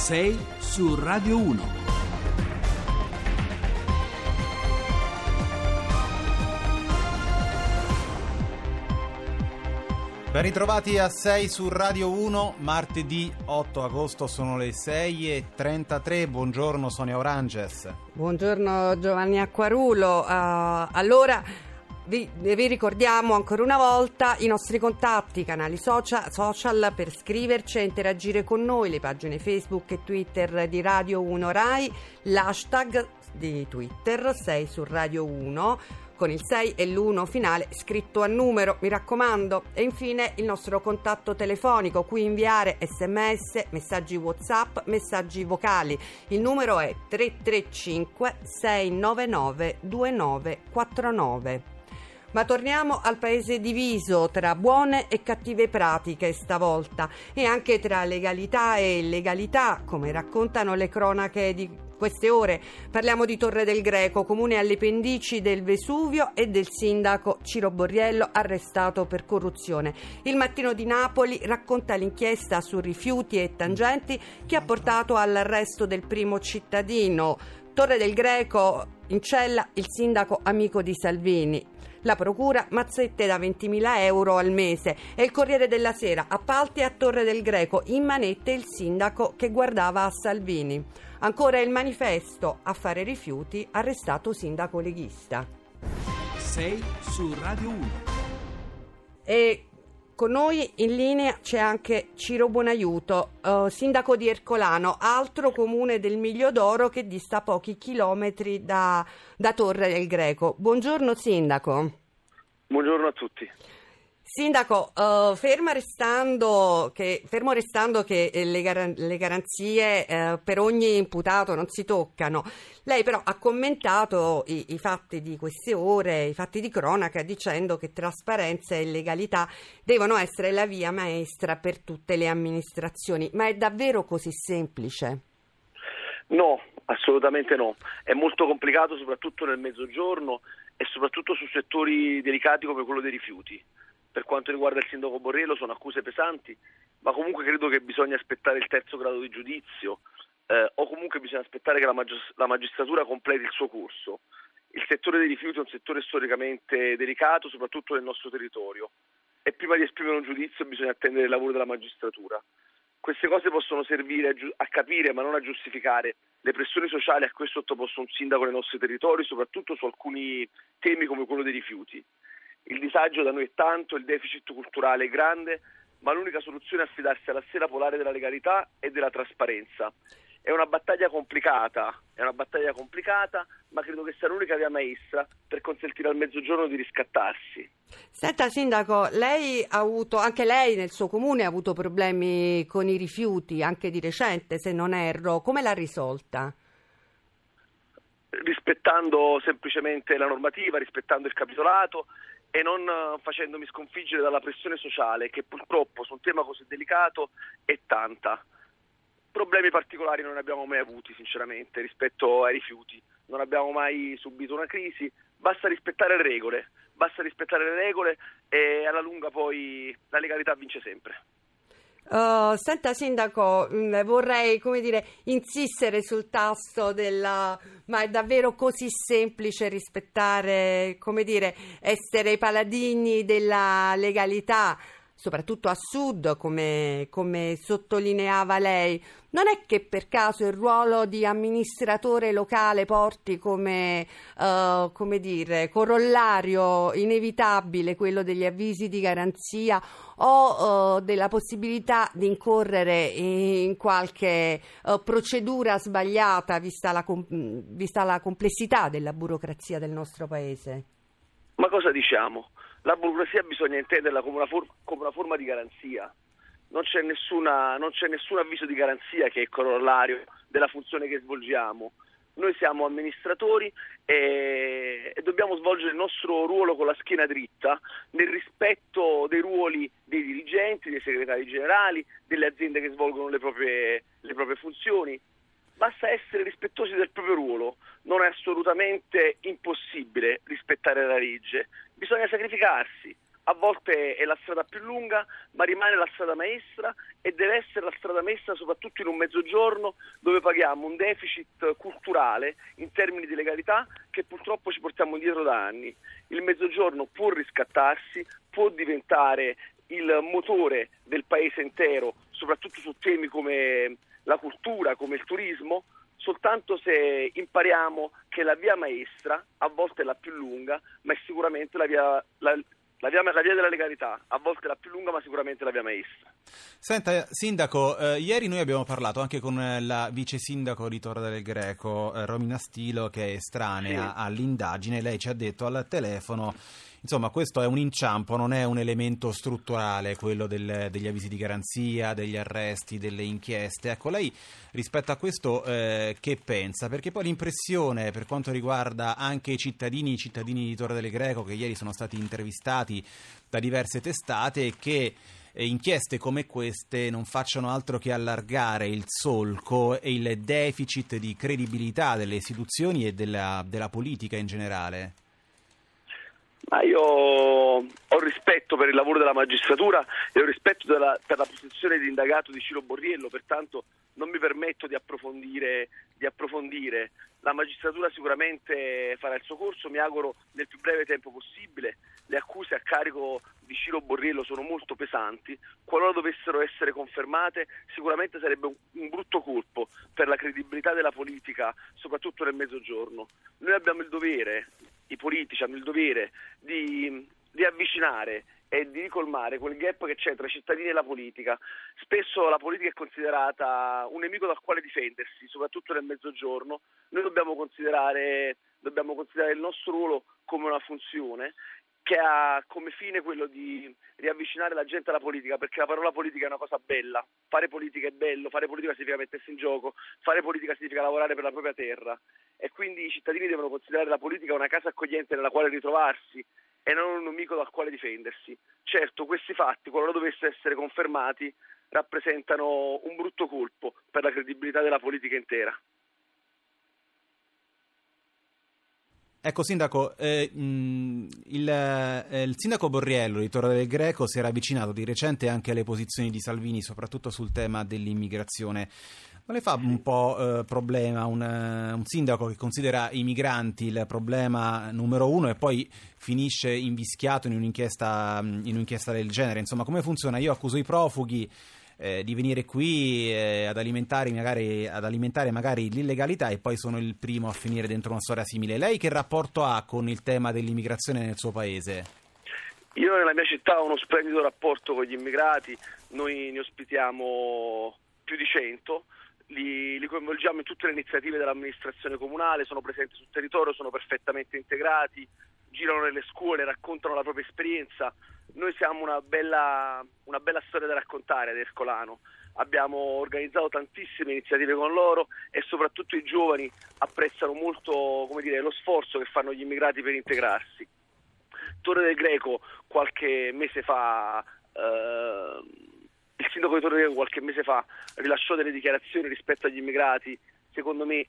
6 su Radio 1. Ben ritrovati a 6 su Radio 1, martedì 8 agosto sono le 6 e 33. Buongiorno Sonia Oranges. Buongiorno Giovanni Acquarulo. Uh, allora vi, vi, ricordiamo ancora una volta i nostri contatti, canali social, social, per scriverci e interagire con noi, le pagine Facebook e Twitter di Radio 1 Rai, l'hashtag di Twitter 6 su Radio 1 con il 6 e l'1 finale scritto a numero, mi raccomando. E infine il nostro contatto telefonico, cui inviare sms, messaggi WhatsApp, messaggi vocali. Il numero è 335 699 2949. Ma torniamo al paese diviso tra buone e cattive pratiche stavolta e anche tra legalità e illegalità, come raccontano le cronache di queste ore parliamo di Torre del Greco, comune alle pendici del Vesuvio e del sindaco Ciro Borriello arrestato per corruzione. Il mattino di Napoli racconta l'inchiesta su rifiuti e tangenti che ha portato all'arresto del primo cittadino. Torre del Greco in cella il sindaco amico di Salvini. La procura mazzette da 20.000 euro al mese e il Corriere della Sera appalti a Torre del Greco in manette il sindaco che guardava a Salvini. Ancora il manifesto Affare rifiuti, arrestato sindaco leghista. 6 su Radio 1. E con noi in linea c'è anche Ciro Buonaiuto, uh, sindaco di Ercolano, altro comune del Miglio d'Oro che dista pochi chilometri da, da Torre del Greco. Buongiorno sindaco. Buongiorno a tutti. Sindaco, uh, ferma restando che, fermo restando che eh, le, gar- le garanzie uh, per ogni imputato non si toccano, lei però ha commentato i-, i, fatti di queste ore, i fatti di cronaca, dicendo che trasparenza e legalità devono essere la via maestra per tutte le amministrazioni. Ma è davvero così semplice? No, assolutamente no. È molto complicato soprattutto nel mezzogiorno e soprattutto su settori delicati come quello dei rifiuti per quanto riguarda il sindaco Borrello sono accuse pesanti, ma comunque credo che bisogna aspettare il terzo grado di giudizio eh, o comunque bisogna aspettare che la, magis- la magistratura completi il suo corso. Il settore dei rifiuti è un settore storicamente delicato, soprattutto nel nostro territorio, e prima di esprimere un giudizio bisogna attendere il lavoro della magistratura. Queste cose possono servire a, giu- a capire, ma non a giustificare, le pressioni sociali a cui è sottoposto un sindaco nei nostri territori, soprattutto su alcuni temi come quello dei rifiuti. Il disagio da noi è tanto, il deficit culturale è grande, ma l'unica soluzione è affidarsi alla sera polare della legalità e della trasparenza. È una battaglia complicata, è una battaglia complicata, ma credo che sia l'unica via maestra per consentire al mezzogiorno di riscattarsi. Senta Sindaco, lei ha avuto, anche lei nel suo comune ha avuto problemi con i rifiuti, anche di recente se non erro, come l'ha risolta? Rispettando semplicemente la normativa, rispettando il capitolato e non eh, facendomi sconfiggere dalla pressione sociale che purtroppo su un tema così delicato è tanta. Problemi particolari non abbiamo mai avuti sinceramente rispetto ai rifiuti, non abbiamo mai subito una crisi, basta rispettare le regole, basta rispettare le regole e alla lunga poi la legalità vince sempre. Uh, senta Sindaco, mm, vorrei come dire, insistere sul tasto della... ma è davvero così semplice rispettare, come dire, essere i paladini della legalità? Soprattutto a sud, come, come, sottolineava lei, non è che per caso il ruolo di amministratore locale porti come, uh, come dire, corollario inevitabile quello degli avvisi di garanzia o uh, della possibilità di incorrere in qualche uh, procedura sbagliata vista la, com- vista la complessità della burocrazia del nostro Paese? Ma cosa diciamo? la burocrazia bisogna intenderla come una, for- come una forma di garanzia. Non c'è, nessuna, non c'è, nessun avviso di garanzia che è corollario della funzione che svolgiamo. Noi siamo amministratori e, e, dobbiamo svolgere il nostro ruolo con la schiena dritta nel rispetto dei ruoli dei dirigenti, dei segretari generali, delle aziende che svolgono le proprie, le proprie funzioni. Basta essere rispettosi del proprio ruolo, non è assolutamente impossibile rispettare la legge bisogna sacrificarsi. a volte è la strada più lunga, ma rimane la strada maestra e deve essere la strada maestra soprattutto in un mezzogiorno dove paghiamo un deficit culturale in termini di legalità che purtroppo ci portiamo dietro da anni. Il mezzogiorno può riscattarsi, può diventare il motore del paese intero, soprattutto su temi come la cultura, come il turismo, soltanto se impariamo che la via maestra a volte è la più lunga, ma è sicuramente la via, la, la via, la via, della legalità, a volte la più lunga ma sicuramente la via maestra. Senta, Sindaco, eh, ieri noi abbiamo parlato anche con la vice sindaco di Torre del Greco, eh, Romina Stilo, che è estranea sì. all'indagine. Lei ci ha detto al telefono Insomma, questo è un inciampo, non è un elemento strutturale quello del, degli avvisi di garanzia, degli arresti, delle inchieste. Ecco, lei rispetto a questo eh, che pensa? Perché poi l'impressione per quanto riguarda anche i cittadini, i cittadini di Torre del Greco che ieri sono stati intervistati da diverse testate è che eh, inchieste come queste non facciano altro che allargare il solco e il deficit di credibilità delle istituzioni e della, della politica in generale. Ma io ho rispetto per il lavoro della magistratura e ho rispetto della, per la posizione di indagato di Ciro Borriello, pertanto non mi permetto di approfondire, di approfondire. La magistratura sicuramente farà il suo corso, mi auguro nel più breve tempo possibile. Le accuse a carico di Ciro Borriello sono molto pesanti. Qualora dovessero essere confermate, sicuramente sarebbe un, un brutto colpo per la credibilità della politica, soprattutto nel mezzogiorno. Noi abbiamo il dovere, i politici hanno il dovere di, di avvicinare e di ricolmare quel gap che c'è tra i cittadini e la politica. Spesso la politica è considerata un nemico dal quale difendersi, soprattutto nel mezzogiorno. Noi dobbiamo considerare, dobbiamo considerare il nostro ruolo come una funzione che ha come fine quello di riavvicinare la gente alla politica, perché la parola politica è una cosa bella, fare politica è bello, fare politica significa mettersi in gioco, fare politica significa lavorare per la propria terra e quindi i cittadini devono considerare la politica una casa accogliente nella quale ritrovarsi e non un nemico dal quale difendersi. Certo, questi fatti, qualora dovessero essere confermati, rappresentano un brutto colpo per la credibilità della politica intera. Ecco Sindaco, eh, il, eh, il, Sindaco Borriello di Torre del Greco si era avvicinato di recente anche alle posizioni di Salvini, soprattutto sul tema dell'immigrazione. Non le fa un po' eh, problema un, eh, un, sindaco che considera i migranti il problema numero uno e poi finisce invischiato in un'inchiesta, in un'inchiesta del genere? Insomma, come funziona? Io accuso i profughi eh, di venire qui eh, ad, alimentare magari, ad, alimentare magari, l'illegalità e poi sono il primo a finire dentro una storia simile. Lei che rapporto ha con il tema dell'immigrazione nel suo paese? Io nella mia città ho uno splendido rapporto con gli immigrati, noi ne ospitiamo più di 100. Li, li, coinvolgiamo in tutte le iniziative dell'amministrazione comunale, sono presenti sul territorio, sono perfettamente integrati, girano nelle scuole, raccontano la propria esperienza. Noi siamo una bella, una bella storia da raccontare ad Ercolano. Abbiamo organizzato tantissime iniziative con loro e soprattutto i giovani apprezzano molto dire, lo sforzo che fanno gli immigrati per integrarsi. Torre del Greco qualche mese fa, eh, il sindaco di Torre del Greco qualche mese fa rilasciò delle dichiarazioni rispetto agli immigrati, secondo me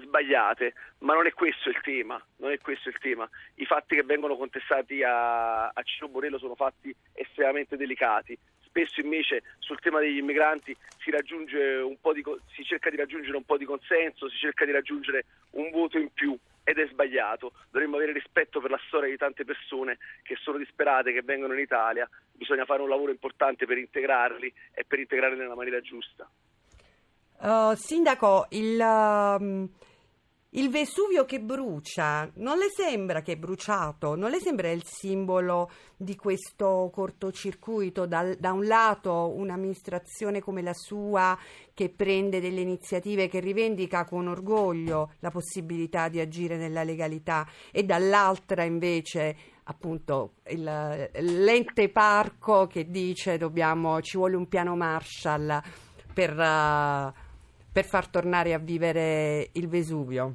sbagliate, ma non è questo il tema, non è questo il tema. I fatti che vengono contestati a, a Ciro Borello sono fatti estremamente delicati. Spesso invece sul tema degli immigranti si, di, si cerca di raggiungere un po' di consenso, si cerca di raggiungere un voto in più ed è sbagliato. Dovremmo avere rispetto per la storia di tante persone che sono disperate, che vengono in Italia. Bisogna fare un lavoro importante per integrarli e per integrarli nella maniera giusta. Uh, sindaco, il, uh, il, Vesuvio che brucia, non le sembra che è bruciato? Non le sembra il simbolo di questo cortocircuito? Da, da un lato un'amministrazione come la sua che prende delle iniziative che rivendica con orgoglio la possibilità di agire nella legalità e dall'altra invece appunto il, l'ente parco che dice dobbiamo, ci vuole un piano Marshall per... Uh, per far tornare a vivere il Vesuvio?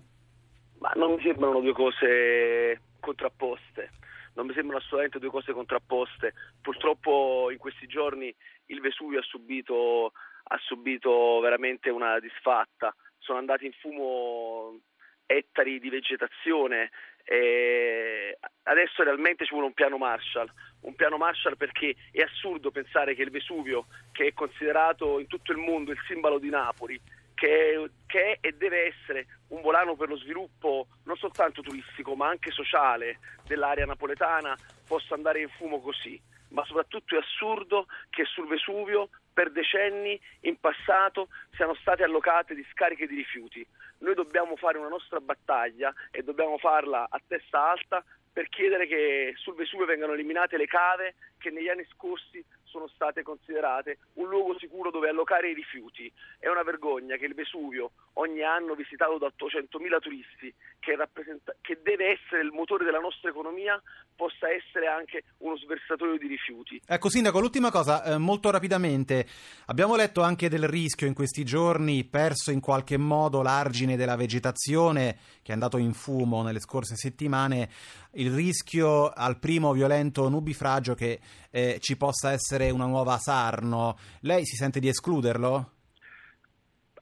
Ma non mi sembrano due cose contrapposte, non mi sembrano assolutamente due cose contrapposte. Purtroppo in questi giorni il Vesuvio ha subito, ha subito veramente una disfatta, sono andati in fumo ettari di vegetazione E adesso realmente ci vuole un piano Marshall, un piano Marshall perché è assurdo pensare che il Vesuvio, che è considerato in tutto il mondo il simbolo di Napoli, che che è, e deve essere un volano per lo sviluppo non soltanto turistico ma anche sociale dell'area napoletana, possa andare in fumo così. Ma soprattutto è assurdo che sul Vesuvio per decenni in passato siano state allocate discariche di rifiuti. Noi dobbiamo fare una nostra battaglia e dobbiamo farla a testa alta per chiedere che sul Vesuvio vengano eliminate le cave che negli anni scorsi sono state considerate un luogo sicuro dove allocare i rifiuti. È una vergogna che il Vesuvio, ogni anno visitato da 800.000 turisti, che, che, deve essere il motore della nostra economia, possa essere anche uno sversatoio di rifiuti. Ecco, Sindaco, l'ultima cosa, eh, molto rapidamente. Abbiamo letto anche del rischio in questi giorni, perso in qualche modo l'argine della vegetazione che è andato in fumo nelle scorse settimane, il rischio al primo violento nubifragio che eh, ci possa essere una nuova Sarno. Lei si sente di escluderlo?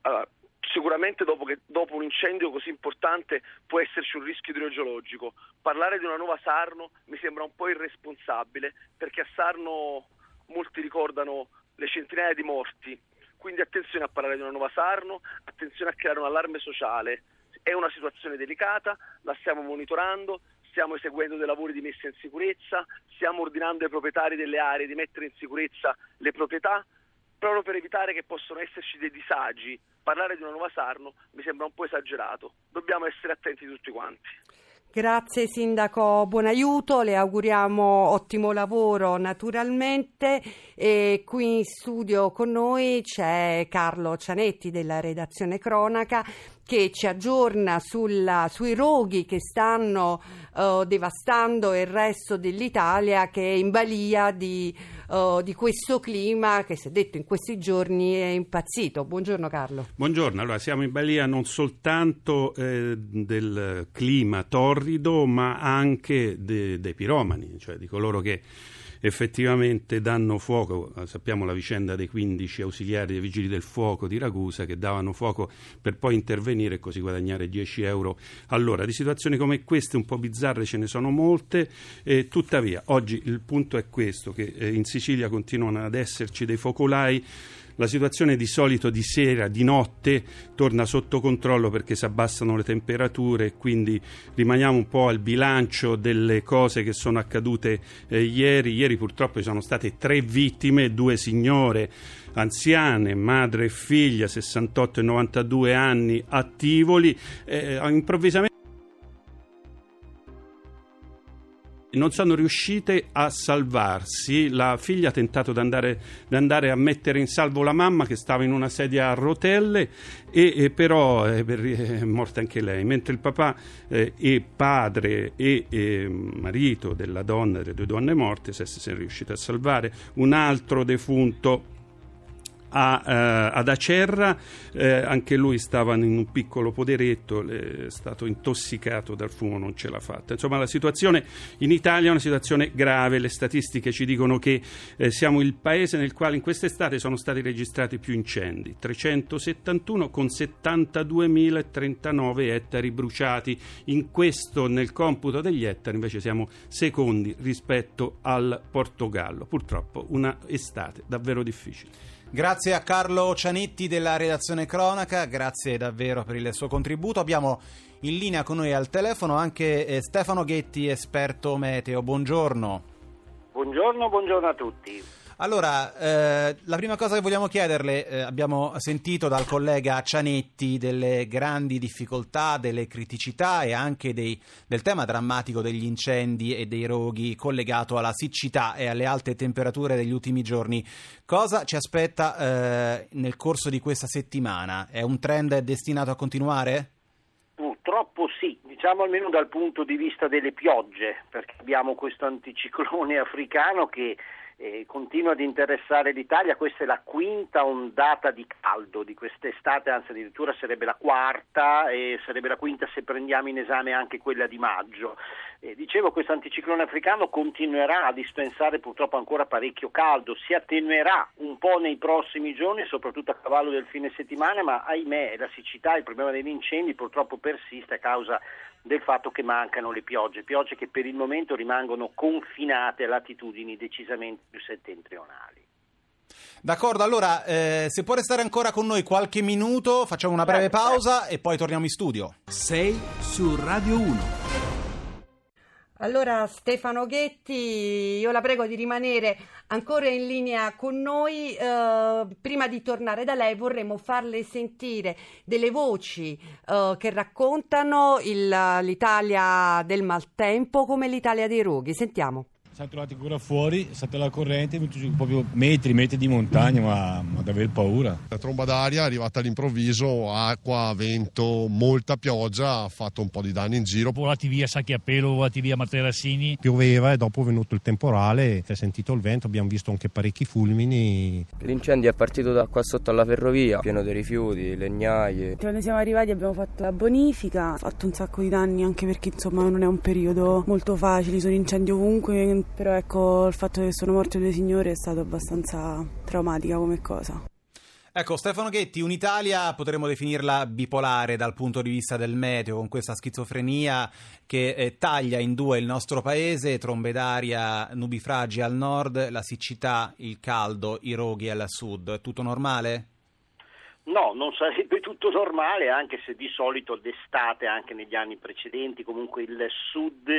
Allora, sicuramente dopo, che, dopo, un incendio così importante può esserci un rischio idrogeologico. Parlare di una nuova Sarno mi sembra un po' irresponsabile perché a Sarno molti ricordano le centinaia di morti. Quindi attenzione a parlare di una nuova Sarno, attenzione a creare un allarme sociale. È una situazione delicata, la stiamo monitorando, stiamo eseguendo dei lavori di messa in sicurezza, stiamo ordinando ai proprietari delle aree di mettere in sicurezza le proprietà, proprio per evitare che possano esserci dei disagi. Parlare di una nuova Sarno mi sembra un po' esagerato, dobbiamo essere attenti tutti quanti. Grazie Sindaco, buon aiuto, le auguriamo ottimo lavoro naturalmente. E qui in studio con noi c'è Carlo Cianetti della redazione Cronaca che ci aggiorna sulla, sui roghi che stanno uh, devastando il resto dell'Italia che è in balia di, uh, di, questo clima che si è detto in questi giorni è impazzito. Buongiorno Carlo. Buongiorno, allora siamo in balia non soltanto eh, del clima torrido ma anche de, dei piromani, cioè di coloro che effettivamente danno fuoco, sappiamo la vicenda dei 15 ausiliari dei vigili del fuoco di Ragusa che davano fuoco per poi intervenire e così guadagnare 10 euro all'ora. Di situazioni come queste un po' bizzarre ce ne sono molte, eh, tuttavia oggi il punto è questo, che eh, in Sicilia continuano ad esserci dei focolai la situazione di solito di sera, di notte, torna sotto controllo perché si abbassano le temperature e quindi rimaniamo un po' al bilancio delle cose che sono accadute eh, ieri. Ieri purtroppo ci sono state tre vittime, due signore anziane, madre e figlia, 68 e 92 anni, a Tivoli. Eh, improvvisamente non sono riuscite a salvarsi. La figlia ha tentato di andare, andare, a mettere in salvo la mamma che stava in una sedia a rotelle, e, e però è, è, morta anche lei. Mentre il papà eh, e padre e, e, marito della donna, delle due donne morte, si è riuscito a salvare. Un altro defunto a, eh, ad Acerra, eh, anche lui stava in un piccolo poderetto, è stato intossicato dal fumo, non ce l'ha fatta. Insomma, la situazione in Italia è una situazione grave, le statistiche ci dicono che eh, siamo il paese nel quale in quest'estate sono stati registrati più incendi, 371 con 72.039 ettari bruciati. In questo, nel computo degli ettari, invece siamo secondi rispetto al Portogallo. Purtroppo una estate davvero difficile. Grazie a Carlo Cianetti della redazione Cronaca, grazie davvero per il suo contributo. Abbiamo in linea con noi al telefono anche eh, Stefano Ghetti, esperto meteo. Buongiorno. Buongiorno, buongiorno a tutti. Allora, eh, la prima cosa che vogliamo chiederle, eh, abbiamo sentito dal collega Cianetti delle grandi difficoltà, delle criticità e anche dei, del tema drammatico degli incendi e dei roghi collegato alla siccità e alle alte temperature degli ultimi giorni. Cosa ci aspetta eh, nel corso di questa settimana? È un trend destinato a continuare? Purtroppo sì, diciamo almeno dal punto di vista delle piogge, perché abbiamo questo anticiclone africano che eh, continua ad interessare l'Italia, questa è la quinta ondata di caldo di quest'estate, anzi addirittura sarebbe la quarta e sarebbe la quinta se prendiamo in esame anche quella di maggio. Eh, dicevo, questo anticiclone africano continuerà a dispensare purtroppo ancora parecchio caldo, si attenuerà un po' nei prossimi giorni, soprattutto a cavallo del fine settimana, ma ahimè la siccità, il problema degli incendi purtroppo persiste a causa del fatto che mancano le piogge, piogge che per il momento rimangono confinate a latitudini decisamente più settentrionali. D'accordo, allora eh, se può restare ancora con noi qualche minuto, facciamo una breve pausa e poi torniamo in studio. Sei su Radio 1. Allora Stefano Ghetti, io la prego di rimanere ancora in linea con noi. Eh, prima di tornare da lei vorremmo farle sentire delle voci eh, che raccontano il, l'Italia del maltempo come l'Italia dei roghi. Sentiamo. Siamo trovati ancora fuori, è stata la corrente, proprio metri, metri di montagna, ma, ma ad aver paura. La tromba d'aria è arrivata all'improvviso, acqua, vento, molta pioggia, ha fatto un po' di danni in giro. Volati via Sacchi a Pelo, volati via Materassini. Pioveva e dopo è venuto il temporale, si è sentito il vento, abbiamo visto anche parecchi fulmini. L'incendio è partito da qua sotto alla ferrovia, pieno di rifiuti, legnaie. Quando siamo arrivati abbiamo fatto la bonifica, ha fatto un sacco di danni anche perché insomma non è un periodo molto facile, sono incendi ovunque però ecco il fatto che sono morte due signore è stato abbastanza traumatica come cosa. Ecco, Stefano Ghetti, un'Italia potremmo definirla bipolare dal punto di vista del meteo, con questa schizofrenia che eh, taglia in due il nostro paese, trombe d'aria, nubifragi al nord, la siccità, il caldo, i roghi al sud. Tutto normale? No, non sarebbe tutto normale, anche se di solito d'estate, anche negli anni precedenti, comunque il sud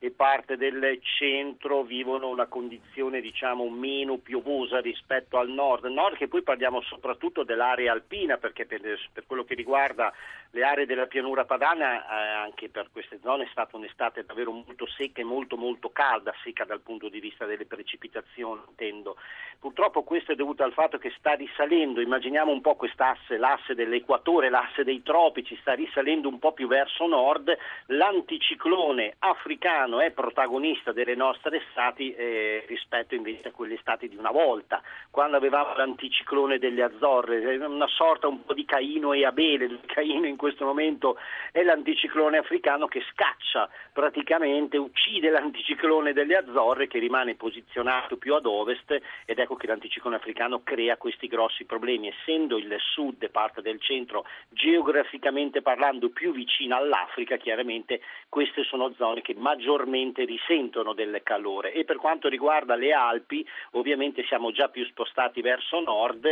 e parte del centro vivono una condizione diciamo meno piovosa rispetto al nord, nord che poi parliamo soprattutto dell'area alpina perché per, per quello che riguarda le aree della pianura padana eh, anche per queste zone è stata un'estate davvero molto secca e molto molto calda, secca dal punto di vista delle precipitazioni intendo. Purtroppo questo è dovuto al fatto che sta risalendo, immaginiamo un po' quest'asse, l'asse dell'equatore, l'asse dei tropici, sta risalendo un po' più verso nord, l'anticiclone africano italiano è protagonista delle nostre estati eh, rispetto invece a quelle estati di una volta, quando avevamo l'anticiclone delle Azzorre, una sorta un po' di Caino e Abele, Caino in questo momento è l'anticiclone africano che scaccia praticamente, uccide l'anticiclone delle Azzorre che rimane posizionato più ad ovest ed ecco che l'anticiclone africano crea questi grossi problemi, essendo il sud e parte del centro geograficamente parlando più vicina all'Africa, chiaramente queste sono zone che maggiormente maggiormente risentono del calore e per quanto riguarda le Alpi ovviamente siamo già più spostati verso nord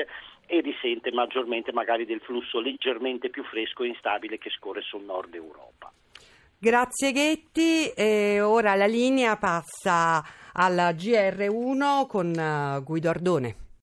e risente maggiormente magari del flusso leggermente più fresco e instabile che scorre sul nord Europa. Grazie Ghetti, e ora la linea passa al GR1 con eh, Guido Ardone.